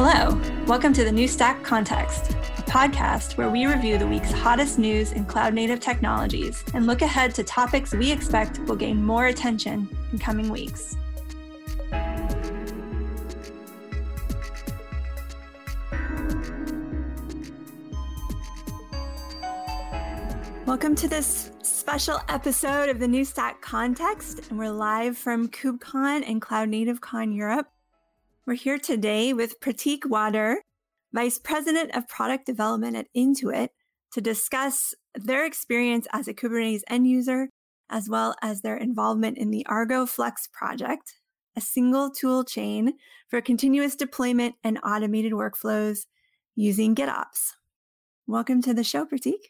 Hello, welcome to the New Stack Context, a podcast where we review the week's hottest news in cloud native technologies and look ahead to topics we expect will gain more attention in coming weeks. Welcome to this special episode of the New Stack Context, and we're live from KubeCon and Cloud Native Con Europe. We're here today with Pratik Wadher, Vice President of Product Development at Intuit, to discuss their experience as a Kubernetes end user, as well as their involvement in the Argo Flux project, a single tool chain for continuous deployment and automated workflows using GitOps. Welcome to the show, Pratik.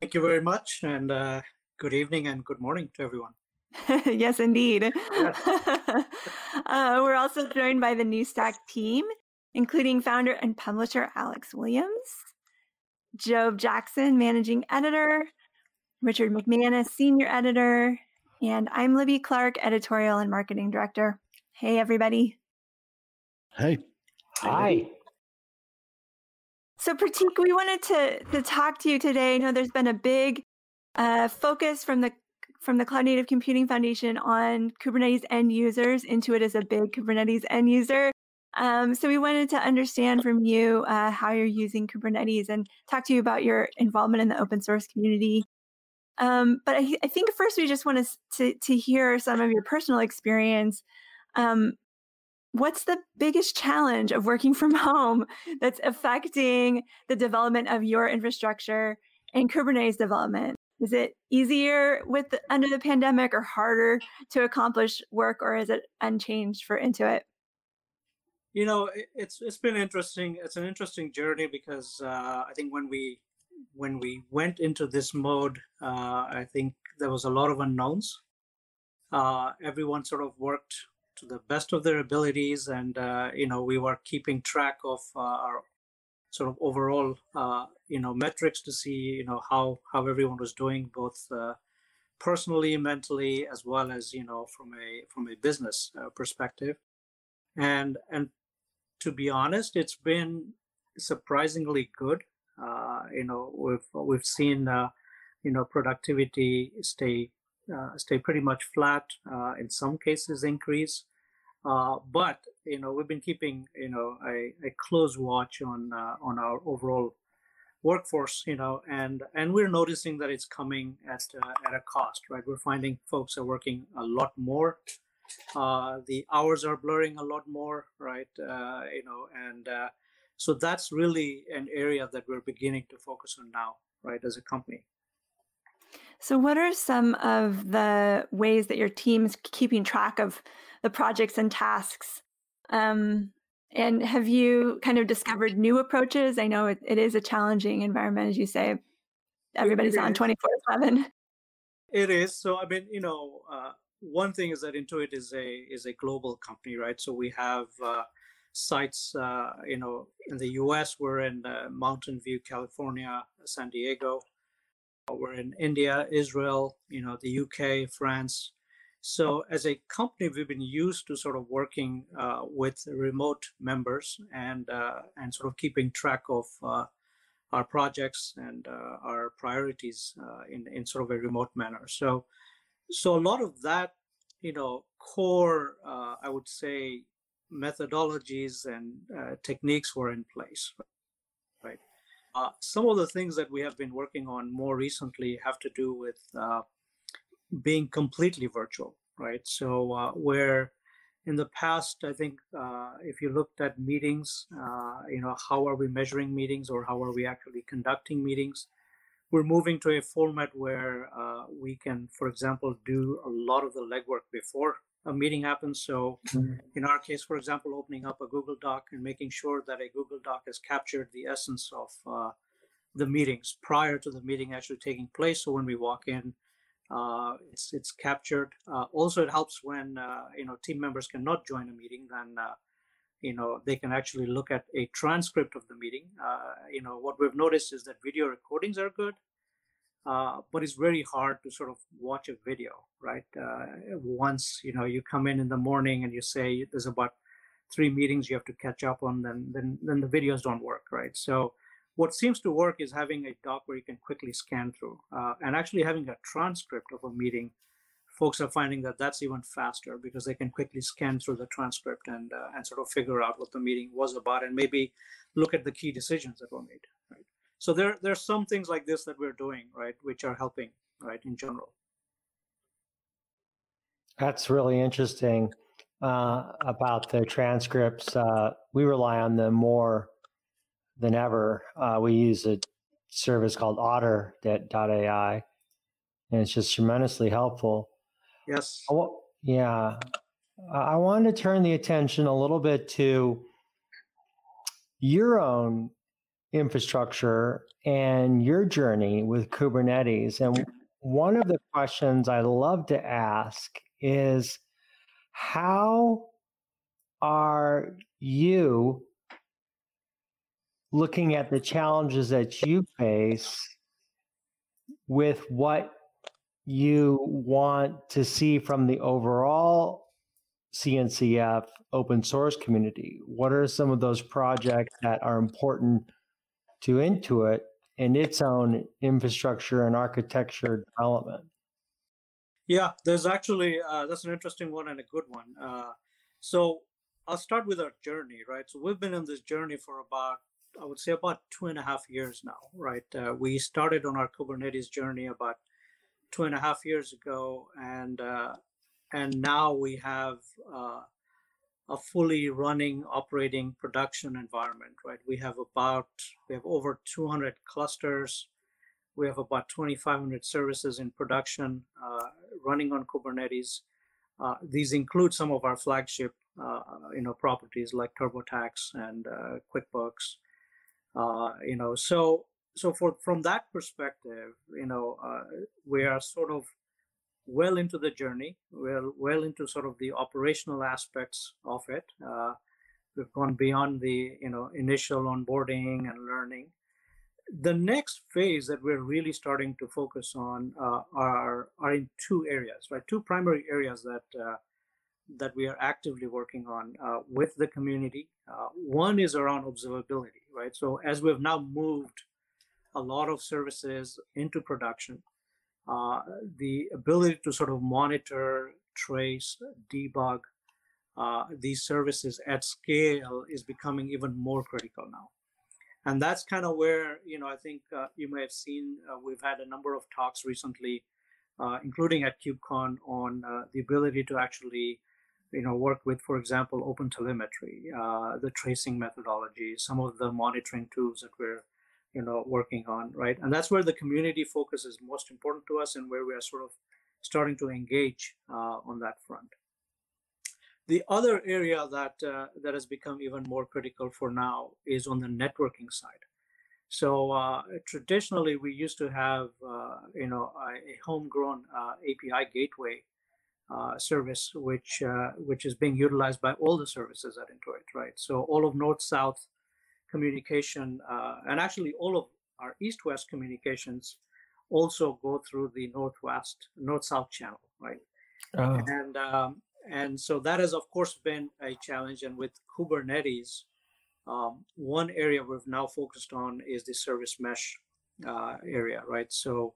Thank you very much, and uh, good evening and good morning to everyone. yes, indeed. uh, we're also joined by the New Stack team, including founder and publisher Alex Williams, Joab Jackson, managing editor, Richard MacManus, senior editor, and I'm Libby Clark, editorial and marketing director. Hey, everybody. Hey. Hi. So, Pratik, we wanted to, to talk to you today. I know there's been a big uh, focus from the from the Cloud Native Computing Foundation on Kubernetes end users. Intuit is a big Kubernetes end user. Um, so we wanted to understand from you uh, how you're using Kubernetes and talk to you about your involvement in the open source community. Um, but I, I, think first we just want to, to hear some of your personal experience. Um, what's the biggest challenge of working from home that's affecting the development of your infrastructure and Kubernetes development? Is it easier with the, under the pandemic or harder to accomplish work, or is it unchanged for Intuit? You know, it's it's been interesting. It's an interesting journey because uh, I think when we when we went into this mode, uh, I think there was a lot of unknowns. Uh, everyone sort of worked to the best of their abilities, and uh, you know, we were keeping track of uh, our sort of overall uh, you know metrics to see you know how how everyone was doing both uh, personally mentally as well as you know from a from a business uh, perspective. And and to be honest it's been surprisingly good. Uh, you know we've we've seen uh, you know productivity stay uh, stay pretty much flat in some cases increase uh, but you know we've been keeping you know a, a close watch on uh, on our overall workforce you know and and we're noticing that it's coming at uh, at a cost right? We're finding folks are working a lot more. Uh, the hours are blurring a lot more right? Uh, you know and uh, so that's really an area that we're beginning to focus on now right as a company. So what are some of the ways that your team's keeping track of the projects and tasks. Um, and have you kind of discovered new approaches? I know it, it is a challenging environment, as you say. Everybody's on 24 7. It is. So, I mean, you know, uh, one thing is that Intuit is a is a global company, right? So we have uh, sites, uh, you know, in the U.S. We're in uh, Mountain View, California, San Diego. We're in India, Israel, you know, the U.K., France, so as a company, we've been used to sort of working uh, with remote members and uh, and sort of keeping track of uh, our projects and uh, our priorities uh, in in sort of a remote manner. So so a lot of that, you know, core, uh, I would say, methodologies and techniques were in place, right? some of the things that we have been working on more recently have to do with being completely virtual, right? So uh, where in the past, I think uh, if you looked at meetings, uh, you know, how are we measuring meetings or how are we actually conducting meetings? We're moving to a format where uh, we can, for example, do a lot of the legwork before a meeting happens. So mm-hmm. in our case, for example, opening up a Google Doc and making sure that a Google Doc has captured the essence of uh, the meetings prior to the meeting actually taking place. So when we walk in, uh, it's it's captured. Uh, also, it helps when uh, you know team members cannot join a meeting. Then uh, you know they can actually look at a transcript of the meeting. Uh, you know what we've noticed is that video recordings are good, but it's very hard to sort of watch a video. Right? once you know you come in in the morning and you say there's about three meetings you have to catch up on, then then then the videos don't work, right? So what seems to work is having a doc where you can quickly scan through, uh, and actually having a transcript of a meeting. Folks are finding that that's even faster because they can quickly scan through the transcript and uh, and sort of figure out what the meeting was about, and maybe look at the key decisions that were made. Right. So there there's some things like this that we're doing, right, which are helping, right, in general. That's really interesting uh, about the transcripts. Uh, we rely on them more than ever. Uh, we use a service called otter.ai, and it's just tremendously helpful. Yes. yeah. I wanted to turn the attention a little bit to your own infrastructure and your journey with Kubernetes. And one of the questions I love to ask is how are you looking at the challenges that you face with what you want to see from the overall CNCF open source community? What are some of those projects that are important to Intuit and its own infrastructure and architecture development? Yeah, there's actually uh, that's an interesting one and a good one. Uh, so I'll start with our journey, right? So we've been on this journey for about I would say about two and a half years now, right? Uh, we started on our Kubernetes journey about two and a half years ago, and uh, and now we have uh, a fully running, operating production environment, right? We have about we have over 200 clusters. We have about 2,500 services in production uh, running on Kubernetes. Uh, these include some of our flagship, uh, you know, properties like TurboTax and QuickBooks. Uh, you know, so so for from that perspective, you know, uh, we are sort of well into the journey. We're well into sort of the operational aspects of it. Uh, we've gone beyond the you know initial onboarding and learning the next phase that we're really starting to focus on uh, are are in two areas, right? Two primary areas that uh, that we are actively working on uh, with the community. Uh, one is around observability, right? So as we've now moved a lot of services into production, uh, the ability to sort of monitor, trace, debug uh, these services at scale is becoming even more critical now and that's kind of where you know i think uh, you may have seen uh, we've had a number of talks recently including at kubecon on the ability to actually you know work with for example open telemetry uh, the tracing methodology some of the monitoring tools that we're you know working on right and that's where the community focus is most important to us and where we are sort of starting to engage uh, on that front the other area that uh, that has become even more critical for now is on the networking side. So uh, traditionally, we used to have uh, you know a, a homegrown uh, API gateway uh, service, which uh, which is being utilized by all the services at Intuit, right? So all of north-south communication, and actually all of our east-west communications also go through the northwest north-south channel, right? Oh. And um, and so that has of course been a challenge and with kubernetes um, one area we've now focused on is the service mesh uh, area right so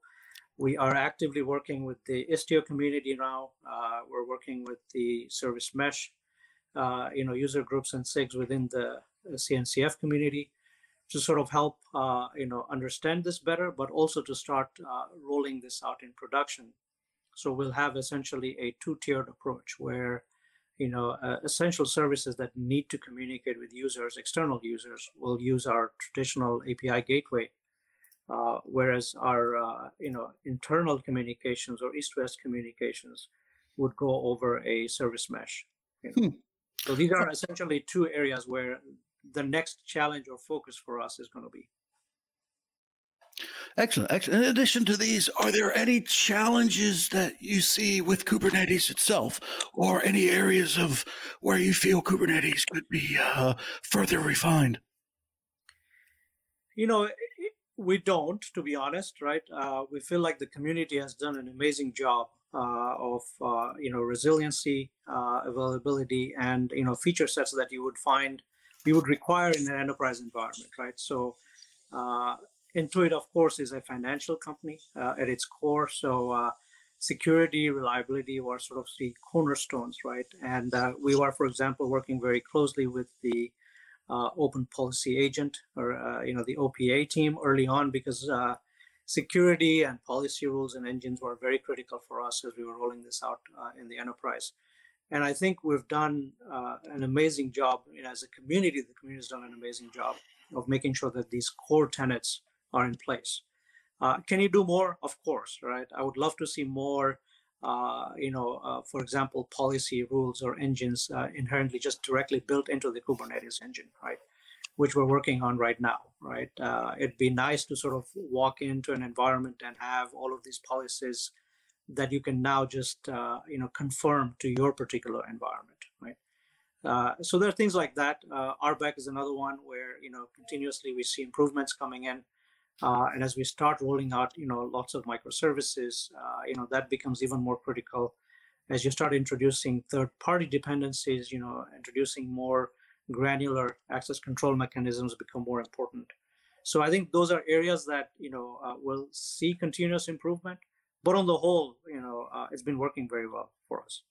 we are actively working with the istio community now. Uh, we're working with the service mesh uh, you know user groups and sigs within the cncf community to sort of help uh, you know understand this better but also to start uh, rolling this out in production. So we'll have essentially a two-tiered approach where, you know, uh, essential services that need to communicate with users, external users, will use our traditional API gateway, uh, whereas our, uh, you know, internal communications or east-west communications would go over a service mesh. You know? hmm. So these are essentially two areas where the next challenge or focus for us is going to be. Excellent. Excellent. In addition to these, are there any challenges that you see with Kubernetes itself, or any areas of where you feel Kubernetes could be uh, further refined? You know, we don't, to be honest, right? Uh, we feel like the community has done an amazing job uh, of uh, you know resiliency, uh, availability, and you know feature sets that you would find you would require in an enterprise environment, right? So Intuit, of course, is a financial company at its core. So security, reliability were sort of the cornerstones, right? And uh, we were, for example, working very closely with the uh, Open Policy Agent or uh, you know the OPA team early on because security and policy rules and engines were very critical for us as we were rolling this out uh, in the enterprise. And I think we've done uh, an amazing job you know, as a community. The community has done an amazing job of making sure that these core tenets are in place. Uh, can you do more? Of course, right? I would love to see more. Uh, you know, uh, for example, policy rules or engines uh, inherently just directly built into the Kubernetes engine, right? which we're working on right now, right? It'd be nice to sort of walk into an environment and have all of these policies that you can now just uh, you know confirm to your particular environment, right? Uh, so there are things like that. Uh, RBAC is another one where you know continuously we see improvements coming in, uh, and as we start rolling out you know lots of microservices, uh, you know that becomes even more critical as you start introducing third-party dependencies. You know, introducing more granular access control mechanisms become more important. So I think those are areas that you know uh, will see continuous improvement. But on the whole, you know, uh, it's been working very well for us.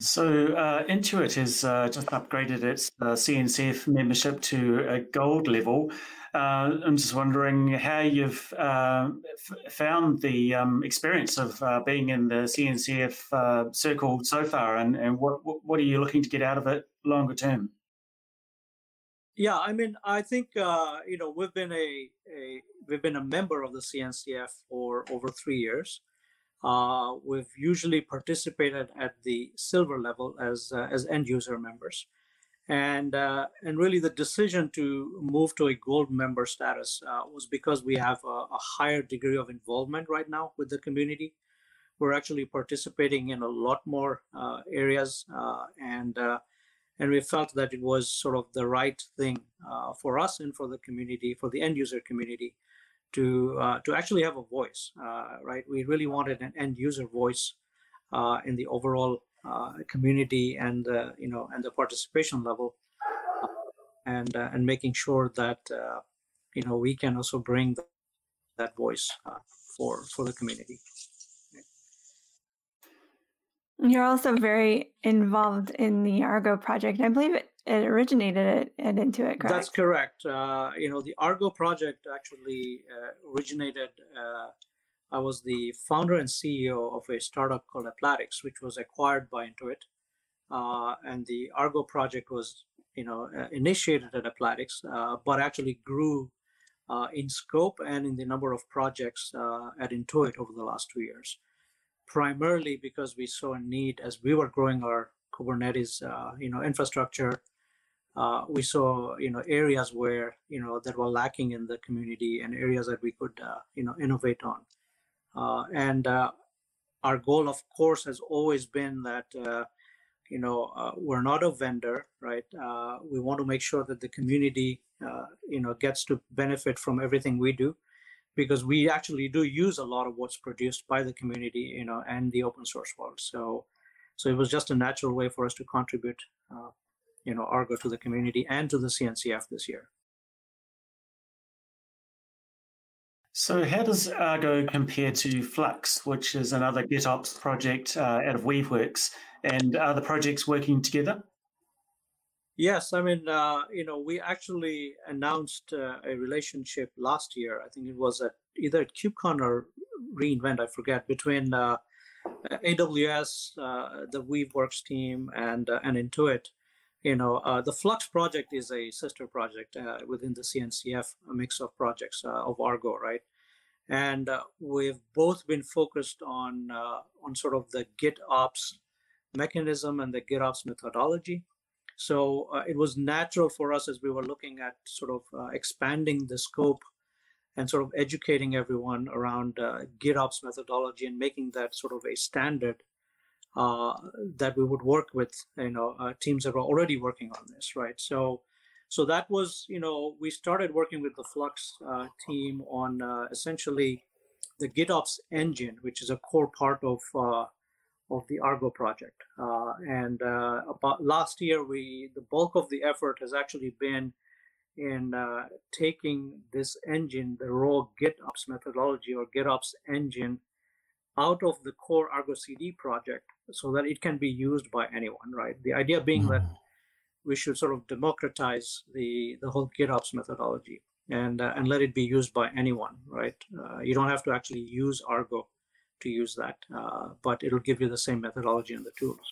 So uh, Intuit has uh, just upgraded its uh, CNCF membership to a gold level. Uh, I'm just wondering how you've uh, f- found the um, experience of uh, being in the CNCF circle so far, and, and what what are you looking to get out of it longer term? Yeah, I mean, I think you know we've been a, a we've been a member of the CNCF for over three years. Uh, we've usually participated at the silver level as uh, as end user members, and uh, and really the decision to move to a gold member status uh, was because we have a, a, higher degree of involvement right now with the community. We're actually participating in a lot more uh, areas, uh, and and we felt that it was sort of the right thing for us and for the community, for the end user community, to uh, to actually have a voice, uh, right? We really wanted an end user voice uh, in the overall uh, community and you know and the participation level, uh, and uh, and making sure that you know we can also bring that voice for for the community. You're also very involved in the Argo project. I believe it, it originated at, at Intuit, correct? That's correct. Uh, you know, the Argo project actually uh, originated. Uh, I was the founder and CEO of a startup called Applatix, which was acquired by Intuit. Uh, and the Argo project was, you know, uh, initiated at Applatix, uh, but actually grew in scope and in the number of projects at Intuit over the last two years primarily because we saw a need as we were growing our Kubernetes, uh, you know, infrastructure. Uh, we saw, you know, areas where you know that were lacking in the community and areas that we could, uh, you know, innovate on. Uh, and uh, our goal, of course, has always been that, uh, you know, we're not a vendor, right? we want to make sure that the community, you know, gets to benefit from everything we do because we actually do use a lot of what's produced by the community, you know, and the open source world. So, so it was just a natural way for us to contribute, uh, you know, Argo to the community and to the CNCF this year. So, how does Argo compare to Flux, which is another GitOps project uh, out of Weaveworks? And are the projects working together? Yes, I mean, uh, you know, we actually announced uh, a relationship last year. I think it was at either at KubeCon or reInvent, I forget, between uh, AWS, uh, the Weaveworks team, and uh, and Intuit. You know, uh, the Flux project is a sister project within the CNCF, a mix of projects of Argo, right? And we've both been focused on on sort of the GitOps mechanism and the GitOps methodology so uh, it was natural for us as we were looking at sort of uh, expanding the scope and sort of educating everyone around uh, GitOps methodology and making that sort of a standard uh, that we would work with, you know, uh, teams that were already working on this, right? So, so that was, you know, we started working with the Flux uh, team on essentially the GitOps engine, which is a core part of of the Argo project. Uh, and uh, about last year, we the bulk of the effort has actually been in uh, taking this engine, the raw GitOps methodology or GitOps engine, out of the core Argo CD project so that it can be used by anyone, right? The idea being mm-hmm. that we should sort of democratize the, the whole GitOps methodology and, uh, and let it be used by anyone, right? Uh, you don't have to actually use Argo to use that, uh, but it'll give you the same methodology and the tools.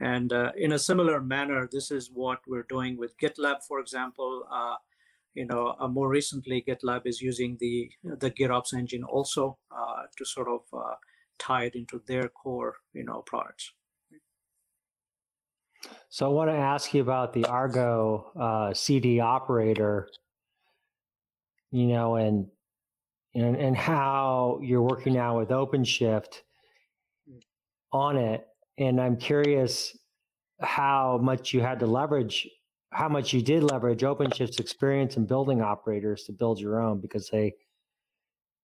And uh, in a similar manner, this is what we're doing with GitLab, for example. Uh, you know, more recently, GitLab is using the the GitOps engine also to sort of tie it into their core, you know, products. So I want to ask you about the Argo uh, CD operator. You know, and and and how you're working now with OpenShift on it. And I'm curious how much you had to leverage how much you did leverage OpenShift's experience in building operators to build your own because they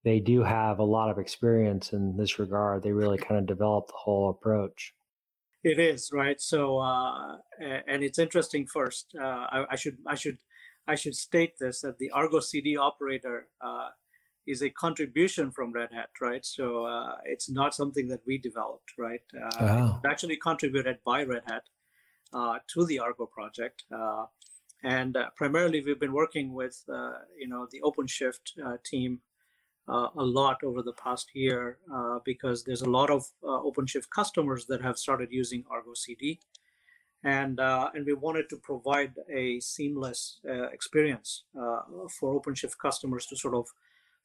they do have a lot of experience in this regard. They really kind of developed the whole approach. It is right. So, uh, and it's interesting. First, uh, I, I, should I should I should state this that the Argo CD operator uh, is a contribution from Red Hat, right? So uh, it's not something that we developed, right? Uh. It's actually contributed by Red Hat uh, to the Argo project. Uh, and uh, primarily, we've been working with you know the OpenShift team uh, a lot over the past year uh, because there's a lot of uh, OpenShift customers that have started using Argo CD, and and we wanted to provide a seamless experience for OpenShift customers to sort of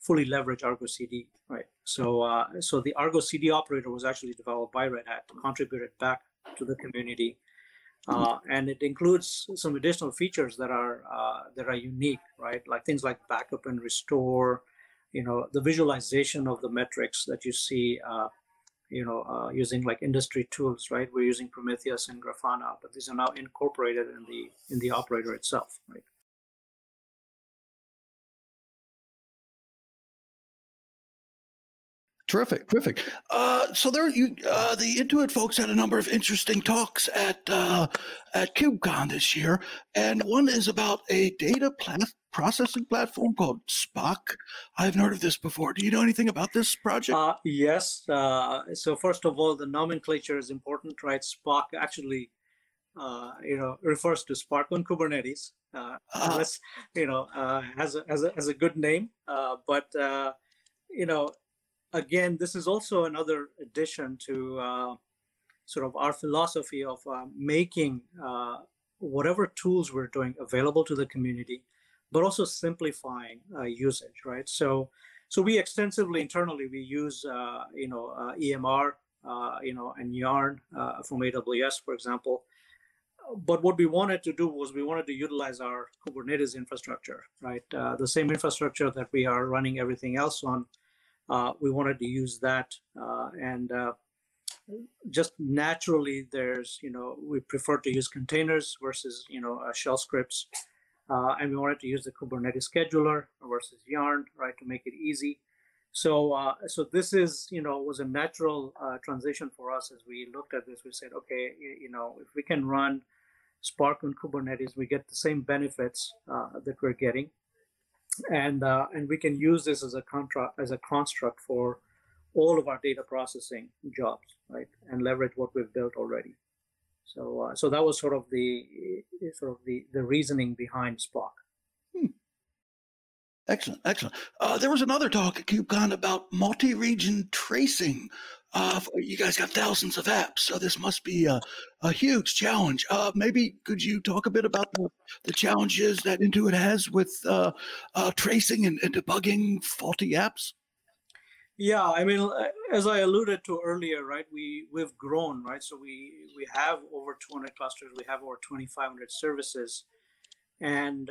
fully leverage Argo CD, right? So so the Argo CD operator was actually developed by Red Hat, contributed back to the community, uh, and it includes some additional features that are uh, that are unique, right? Like things like backup and restore, you know, the visualization of the metrics that you see, uh, you know, uh, using like industry tools, right? We're using Prometheus and Grafana, but these are now incorporated in the in the operator itself, right? Terrific, terrific. Uh, so there, you, uh, the Intuit folks had a number of interesting talks at uh, at KubeCon this year, and one is about a data processing platform called Spock. I haven't heard of this before. Do you know anything about this project? Uh, yes. Uh, so first of all, the nomenclature is important, right? Spock actually, uh, you know, refers to Spark on Kubernetes. Uh, uh, you know, has a, has a has a good name, but you know again, this is also another addition to uh, sort of our philosophy of uh, making uh, whatever tools we're doing available to the community, but also simplifying uh, usage, right? So, so we extensively internally we use uh, you know uh, EMR, you know, and Yarn from AWS, for example. But what we wanted to do was we wanted to utilize our Kubernetes infrastructure, right? the same infrastructure that we are running everything else on we wanted to use that uh, and uh, just naturally there's you know we prefer to use containers versus you know shell scripts. And we wanted to use the kubernetes scheduler versus yarn right to make it easy. So uh, so this is you know was a natural uh, transition for us as we looked at this. We said okay you, know if we can run spark on kubernetes we get the same benefits uh, that we're getting and uh, and we can use this as a contra- as a construct for all of our data processing jobs, right? And leverage what we've built already. So uh, so that was sort of the sort of the the reasoning behind Spock. Excellent, excellent. Uh, there was another talk at KubeCon about multi-region tracing. Uh, you guys got thousands of apps, so this must be a, a huge challenge. Uh, maybe could you talk a bit about the, the challenges that Intuit has with uh, uh, tracing and, and, debugging faulty apps? Yeah, I mean, uh, as I alluded to earlier, right? We we've grown, right? So we we have over 200 clusters, we have over 2,500 services, and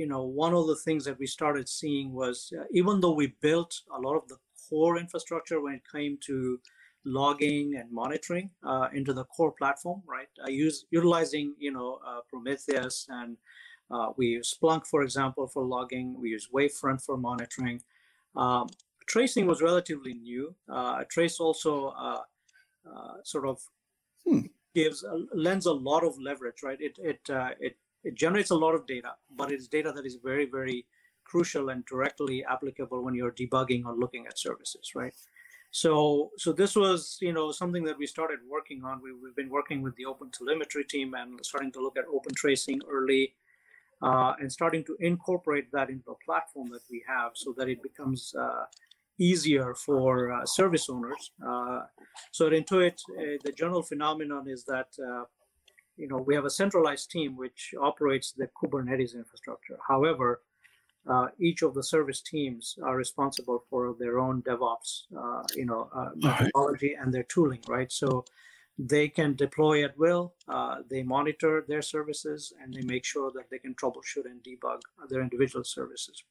you know, one of the things that we started seeing was uh, even though we built a lot of the core infrastructure when it came to logging and monitoring uh, into the core platform, right? I use utilizing, you know, uh, Prometheus and uh, we use Splunk, for example, for logging. We use Wavefront for monitoring. Um, tracing was relatively new. Uh, Trace also uh, uh, sort of hmm. gives lends a lot of leverage, right? It it it it generates a lot of data, but it's data that is very very crucial and directly applicable when you're debugging or looking at services, right? So, so this was, you know, something that we started working on. We, have been working with the Open Telemetry team and starting to look at open tracing early, uh, and starting to incorporate that into the platform that we have, so that it becomes uh, easier for uh, service owners. Uh, so at Intuit, uh, the general phenomenon is that, uh, you know, we have a centralized team which operates the Kubernetes infrastructure. However, uh, each of the service teams are responsible for their own DevOps, uh, you know, uh, methodology right. and their tooling, right? So they can deploy at will. Uh, they monitor their services and they make sure that they can troubleshoot and debug their individual services.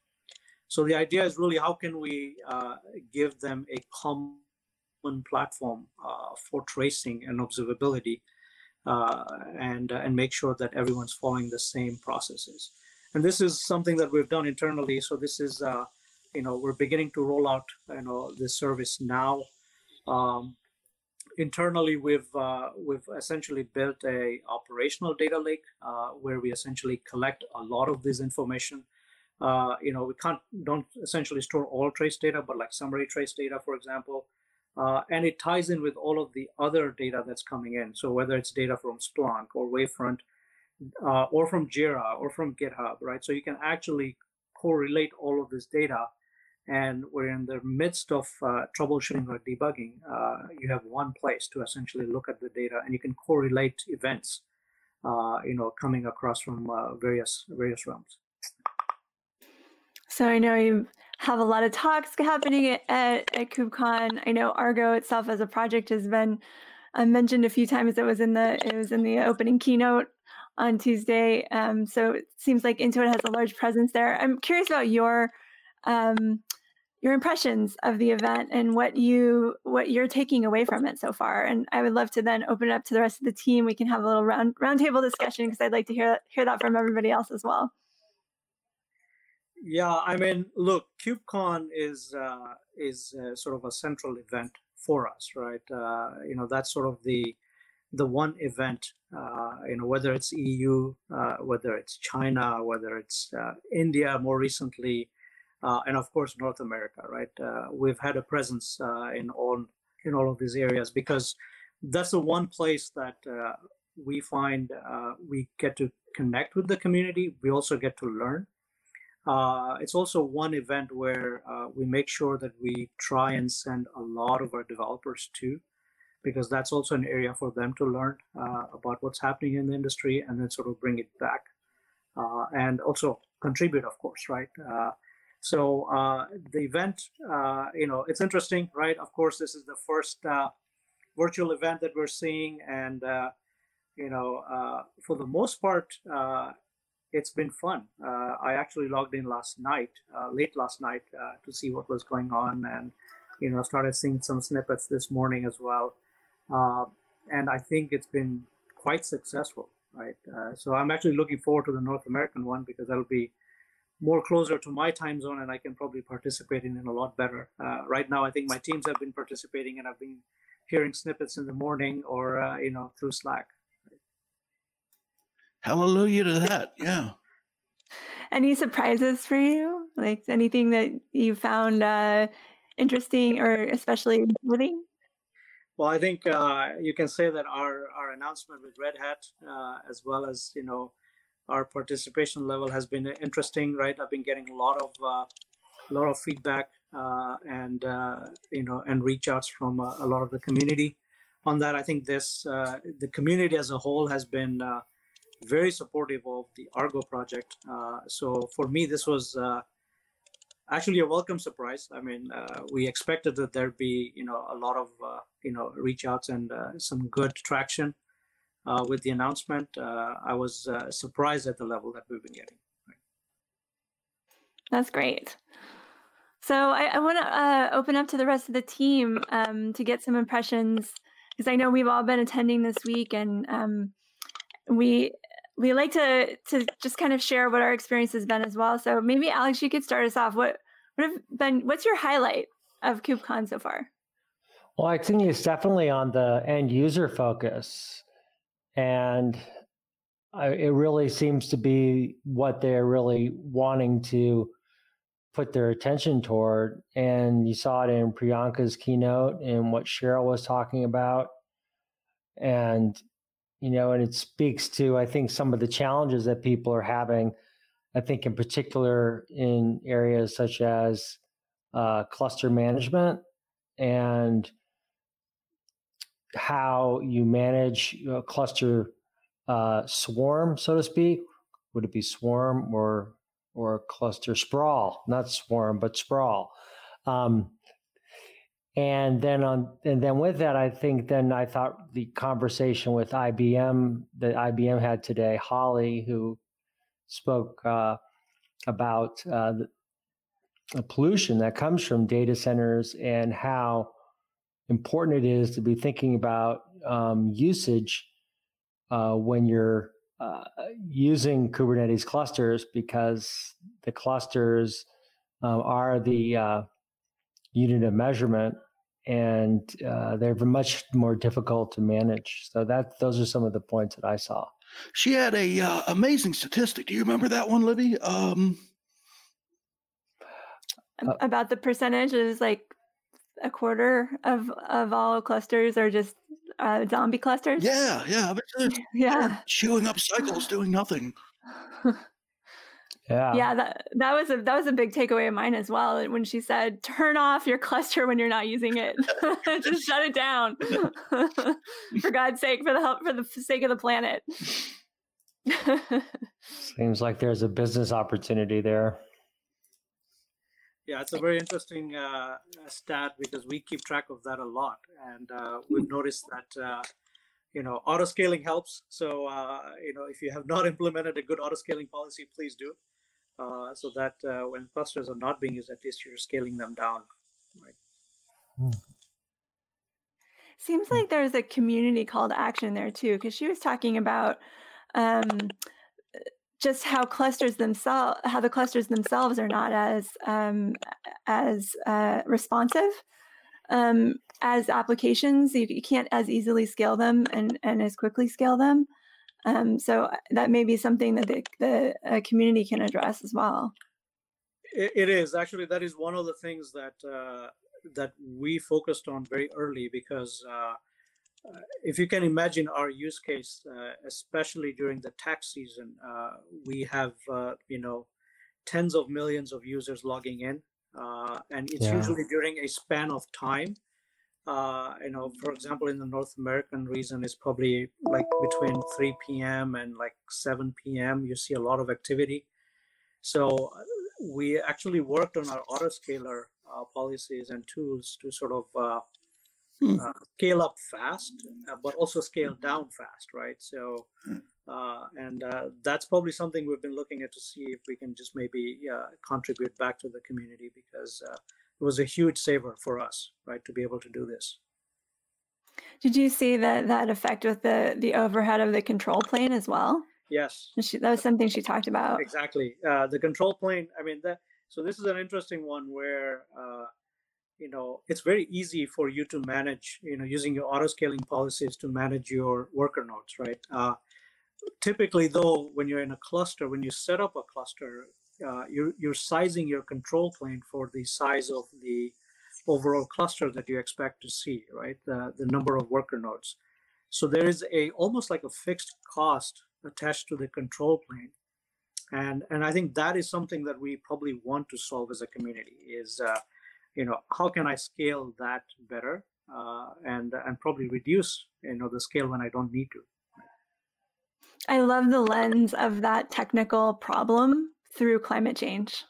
So the idea is really how can we uh, give them a common platform uh, for tracing and observability, and and make sure that everyone's following the same processes and this is something that we've done internally. So this is, uh, you know, we're beginning to roll out, you know, this service now. Um, internally, we've uh, we've essentially built a operational data lake uh, where we essentially collect a lot of this information. Uh, you know, we can't don't essentially store all trace data, but like summary trace data, for example. Uh, and it ties in with all of the other data that's coming in. So whether it's data from Splunk or Wavefront, uh, or from Jira or from GitHub, right? So you can actually correlate all of this data. And we're in the midst of uh, troubleshooting or debugging. Uh, you have one place to essentially look at the data, and you can correlate events, uh, you know, coming across from uh, various various realms. So I know you have a lot of talks happening at, at, KubeCon. I know Argo itself as a project has been uh, mentioned a few times. It was in the it was in the opening keynote on Tuesday. Um, so it seems like Intuit has a large presence there. I'm curious about your um, your impressions of the event and what you what you're taking away from it so far. And I would love to then open it up to the rest of the team. We can have a little round roundtable discussion because I'd like to hear hear that from everybody else as well. Yeah, I mean, look, KubeCon is uh, is uh, sort of a central event for us, right? Uh, you know, that's sort of the the one event, uh, you know, whether it's EU, uh, whether it's China, whether it's uh, India more recently, uh, and of course North America, right? We've had a presence in all in all of these areas because that's the one place that we find we get to connect with the community. We also get to learn. It's also one event where we make sure that we try and send a lot of our developers to because that's also an area for them to learn uh, about what's happening in the industry and then sort of bring it back uh, and also contribute, of course, right? Uh, so uh, the event, uh, you know, it's interesting, right? Of course, this is the first uh, virtual event that we're seeing, and you know, for the most part, it's been fun. I actually logged in last night, late last night, to see what was going on, and you know, started seeing some snippets this morning as well. Uh, and I think it's been quite successful, right? Uh, so I'm actually looking forward to the North American one because that'll be more closer to my time zone and I can probably participate in it a lot better. Uh, right now, I think my teams have been participating and I've been hearing snippets in the morning or, uh, you know, through Slack. Hallelujah to that. Yeah. Any surprises for you? Like anything that you found uh, interesting or especially moving? Well, I think uh, you can say that our, our announcement with Red Hat, uh, as well as you know, our participation level has been interesting. Right, I've been getting a lot of uh, a lot of feedback uh, and uh, you know and reach outs from a lot of the community on that. I think this uh, the community as a whole has been very supportive of the Argo project. so for me, this was actually a welcome surprise. I mean, uh, we expected that there'd be, you know, a lot of, uh, you know, reach outs and uh, some good traction uh, with the announcement. Uh, I was uh, surprised at the level that we've been getting. That's great. So I, I want to open up to the rest of the team um, to get some impressions because I know we've all been attending this week and um, we we like to to just kind of share what our experience has been as well. So maybe Alex, you could start us off. What What have been? What's your highlight of KubeCon so far? Well, I think it's definitely on the end user focus, and I, it really seems to be what they're really wanting to put their attention toward. And you saw it in Priyanka's keynote and what Cheryl was talking about. And, you know, and it speaks to, I think, some of the challenges that people are having. I think, in particular, in areas such as uh, cluster management and how you manage cluster uh, swarm, so to speak. Would it be swarm or or cluster sprawl? Not swarm, but sprawl. Um, and then on and then with that, I think then I thought the conversation with IBM that IBM had today, Holly, who spoke uh, about uh, the, pollution that comes from data centers and how important it is to be thinking about um, usage uh, when you're uh, using Kubernetes clusters because the clusters uh, are the uh, unit of measurement and uh, they're much more difficult to manage. So that those are some of the points that I saw. She had a uh, amazing statistic. Do you remember that one, Libby? Um, about the percentage is like a quarter of of all clusters are just uh, zombie clusters. Yeah, yeah, yeah, chewing up cycles, doing nothing. yeah, yeah. That that was a that was a big takeaway of mine as well. When she said, "Turn off your cluster when you're not using it. Just shut it down, for God's sake, for the help, for the sake of the planet." Seems like there's a business opportunity there. Yeah, it's a very interesting uh, stat because we keep track of that a lot, and uh, we've noticed that uh, you know auto scaling helps. So uh, you know if you have not implemented a good auto scaling policy, please do, uh, so that uh, when clusters are not being used, at least you're scaling them down. Right. Hmm. Seems like there's a community call to action there too, because she was talking about um, just how clusters themselves how the clusters themselves are not as um, as uh, responsive um, as applications you, you, can't as easily scale them and, and as quickly scale them um, so uh, that may be something that the, the uh, community can address as well it, it is actually that is one of the things that uh, that we focused on very early because uh, uh, if you can imagine our use case, uh, especially during the tax season, uh, we have uh, you know tens of millions of users logging in, uh, and it's yeah. usually during a span of time. Uh, you know, for example, in the North American region, it's probably like between 3 p.m. and like 7 p.m. You see a lot of activity. So we actually worked on our autoscaler policies and tools to sort of Hmm. uh, scale up fast, uh, but also scale down fast, right? So, hmm. uh, and uh, that's probably something we've been looking at to see if we can just maybe uh, contribute back to the community because uh, it was a huge saver for us, right, to be able to do this. Did you see that that effect with the the overhead of the control plane as well? Yes, she, that was something she talked about. Exactly, the control plane. I mean, that. So this is an interesting one where uh, you know it's very easy for you to manage you know using your auto scaling policies to manage your worker nodes right uh, typically though when you're in a cluster when you set up a cluster uh, you're, you're sizing your control plane for the size of the overall cluster that you expect to see right? The, the number of worker nodes. So there is a almost like a fixed cost attached to the control plane. And and i think that is something that we probably want to solve as a community is uh, you know how can i scale that better uh, and and probably reduce you know the scale when i don't need to. I love the lens of that technical problem through climate change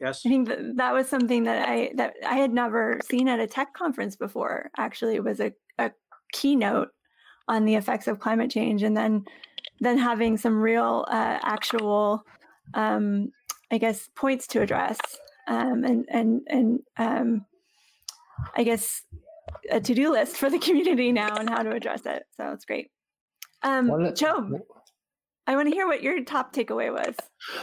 yes i think that, that was something that i that i had never seen at a tech conference before actually it was a, a keynote on the effects of climate change and then then having some real uh, actual um, i guess points to address um, and and and um, I guess a to do list for the community now and how to address it. So it's great. Um, Joab. I want to hear what your top takeaway was.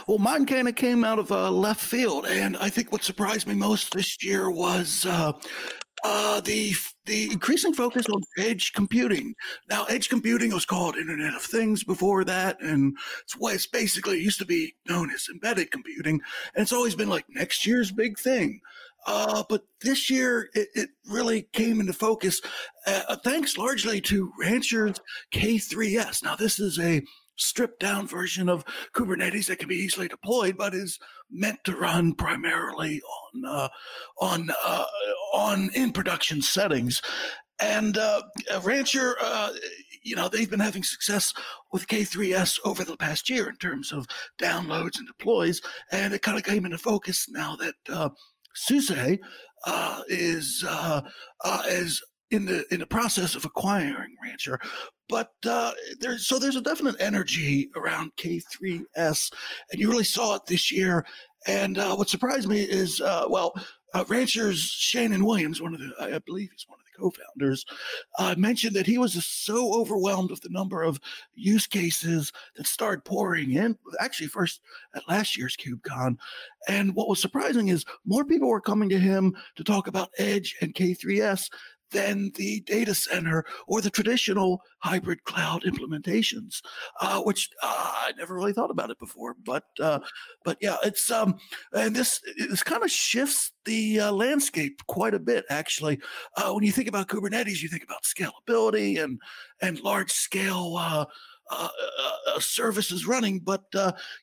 Well, mine kind of came out of uh, left field, and I think what surprised me most this year was uh, uh, the the increasing focus on edge computing. Now, edge computing was called Internet of Things before that, and it's what it's basically used to be known as embedded computing, and it's always been like next year's big thing. Uh, but this year, it, it, really came into focus, uh, thanks largely to Rancher's K3S. Now, this is a stripped down version of Kubernetes that can be easily deployed, but is meant to run primarily on uh, on uh, on in production settings. And uh, Rancher, uh, you know, they've been having success with K3S over the past year in terms of downloads and deploys, and it kind of came into focus now that uh, SUSE uh, is is in the in the process of acquiring Rancher, but uh, there's so there's a definite energy around K3S, and you really saw it this year. And uh, what surprised me is, uh, well, uh, Rancher's Shannon Williams, one of the I believe he's one of the co-founders, uh, mentioned that he was just so overwhelmed with the number of use cases that started pouring in. Actually, first at last year's KubeCon, and what was surprising is more people were coming to him to talk about Edge and K3S than the data center or the traditional hybrid cloud implementations, uh, which uh, I never really thought about it before. But uh, but yeah, it's um and this this kind of shifts the uh, landscape quite a bit actually. Uh, when you think about Kubernetes, you think about scalability and and large scale uh, services running, but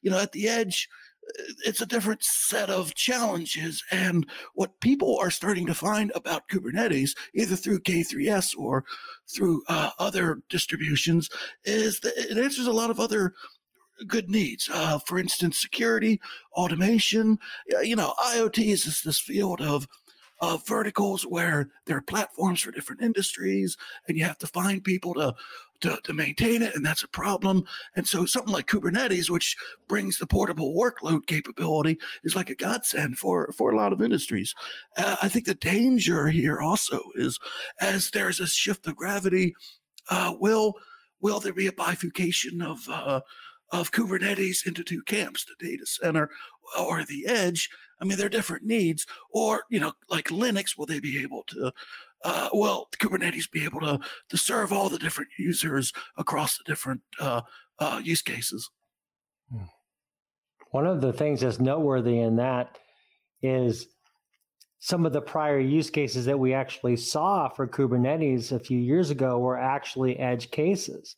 you know at the edge it's a different set of challenges. And what people are starting to find about Kubernetes, either through K3S or through uh, other distributions, is that it answers a lot of other good needs. Uh, for instance, security, automation. You know, IoT is just this field of verticals where there are platforms for different industries, and you have to find people to to, to maintain it, and that's a problem. And so something like Kubernetes, which brings the portable workload capability, is like a godsend for, for a lot of industries. Uh, I think the danger here also is as there's a shift of gravity, uh, will will there be a bifurcation of uh, of Kubernetes into two camps, the data center or the edge? I mean, they're different needs. Or, you know, like Linux, will they be able to uh, well, Kubernetes be able to to serve all the different users across the different uh, uh, use cases. Hmm. One of the things that's noteworthy in that is some of the prior use cases that we actually saw for Kubernetes a few years ago were actually edge cases.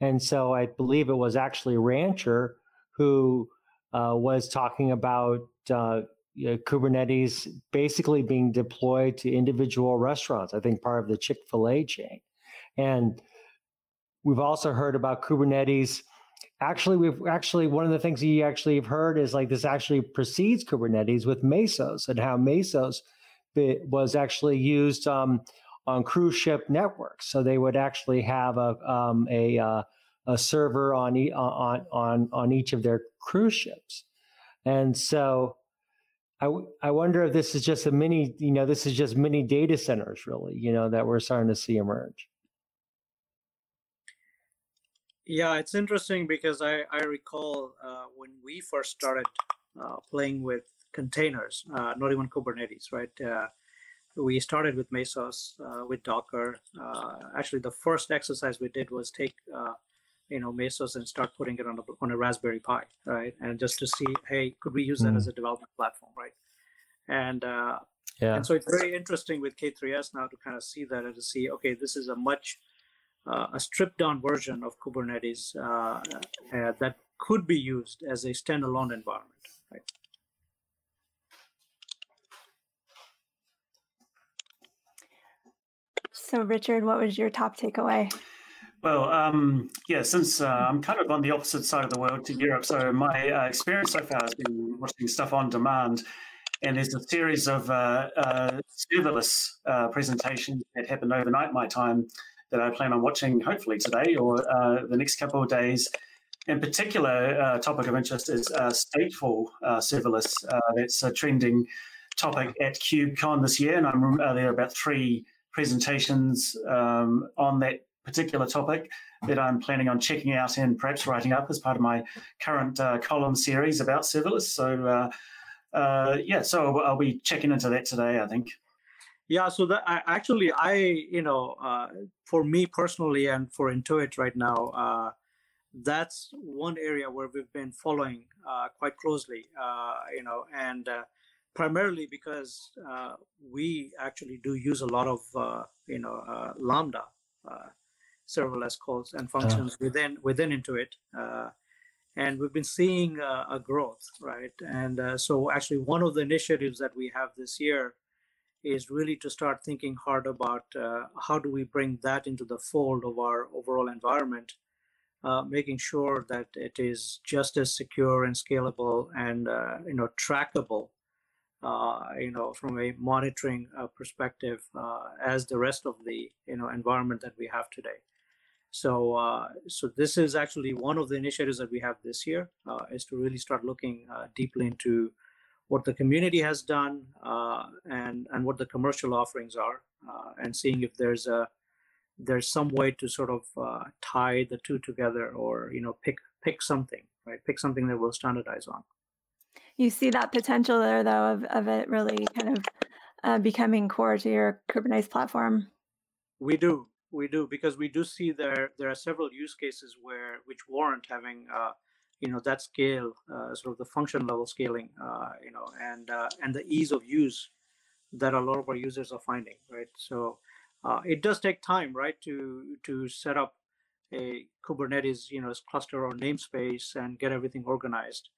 And so I believe it was actually Rancher who uh, was talking about uh, you know, Kubernetes basically being deployed to individual restaurants. I think part of the Chick Fil A chain, and we've also heard about Kubernetes. Actually, we've actually one of the things you actually have heard is like this actually precedes Kubernetes with Mesos and how Mesos was actually used um, on cruise ship networks. So they would actually have a um, a, uh, a server on, e- on on on each of their cruise ships, and so I, w- I wonder if this is just a mini, you know, this is just mini data centers, really, you know, that we're starting to see emerge. Yeah, it's interesting because I, I recall uh, when we first started uh, playing with containers, uh, not even Kubernetes, right? Uh, we started with Mesos, uh, with Docker. Uh, actually, the first exercise we did was take you know mesos and start putting it on a, on a raspberry pi right? And just to see hey could we use that mm. as a development platform right? And uh, yeah. and so it's very interesting with k3s now to kind of see that and to see okay this is a much uh, a stripped down version of kubernetes uh, uh that could be used as a standalone environment right? So richard what was your top takeaway well, um, yeah, since uh, I'm kind of on the opposite side of the world to Europe, so my uh, experience so far has been watching stuff on demand. And there's a series of uh, uh serverless uh, presentations that happened overnight my time that I plan on watching hopefully today or uh, the next couple of days. In particular, a topic of interest is stateful serverless. that's a trending topic at KubeCon this year, and I'm, there are about three presentations um, on that particular topic that I'm planning on checking out and perhaps writing up as part of my current uh, column series about serverless. So, uh, uh, yeah, so I'll be checking into that today, I think. Yeah, so that I, actually, I you know, uh, for me personally, and for Intuit right now, uh, that's one area where we've been following quite closely, you know, and primarily because uh, we actually do use a lot of, uh, you know, uh, Lambda serverless calls and functions within within Intuit, and we've been seeing a growth, right? And so, actually, one of the initiatives that we have this year is really to start thinking hard about how do we bring that into the fold of our overall environment uh, making sure that it is just as secure and scalable and uh, you know trackable uh, you know from a monitoring uh, perspective uh, as the rest of the you know environment that we have today so uh, so this is actually one of the initiatives that we have this year is to really start looking deeply into what the community has done and and what the commercial offerings are and seeing if there's a there's some way to sort of uh, tie the two together or you know pick pick something right? Pick something that we'll standardize on. You see that potential there though of, of it really kind of uh, becoming core to your kubernetes platform? We do we do because we do see there there are several use cases where which warrant having uh, you know that scale uh, sort of the function level scaling uh, you know and uh, and the ease of use that a lot of our users are finding right so uh, it does take time, right, to to set up a Kubernetes, you know, cluster or namespace and get everything organized.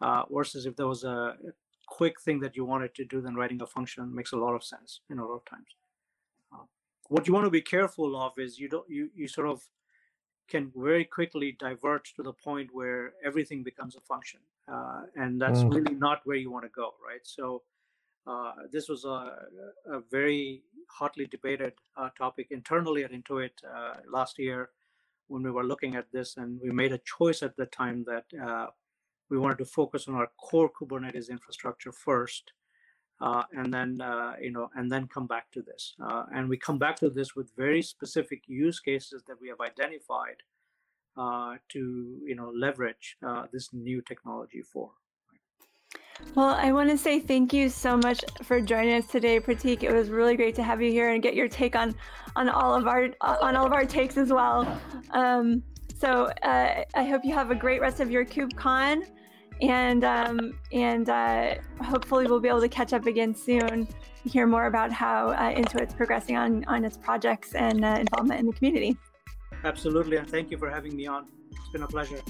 Uh, versus if there was a quick thing that you wanted to do, then writing a function makes a lot of sense in a lot of times. What you want to be careful of is you don't you you sort of can very quickly divert to the point where everything becomes a function, uh, and that's mm. really not where you want to go, right? So uh, this was a, a, very hotly debated uh, topic internally at Intuit uh, last year when we were looking at this, and we made a choice at the time that uh, we wanted to focus on our core Kubernetes infrastructure first, uh, and then you know, and then come back to this. and we come back to this with very specific use cases that we have identified to you know leverage this new technology for. Well, I want to say thank you so much for joining us today, Pratik. It was really great to have you here and get your take on on all of our on all of our takes as well. Um, so uh, I hope you have a great rest of your KubeCon, and um, and uh, hopefully we'll be able to catch up again soon, hear more about how uh, Intuit's progressing on on its projects and uh, involvement in the community. Absolutely, and thank you for having me on. It's been a pleasure.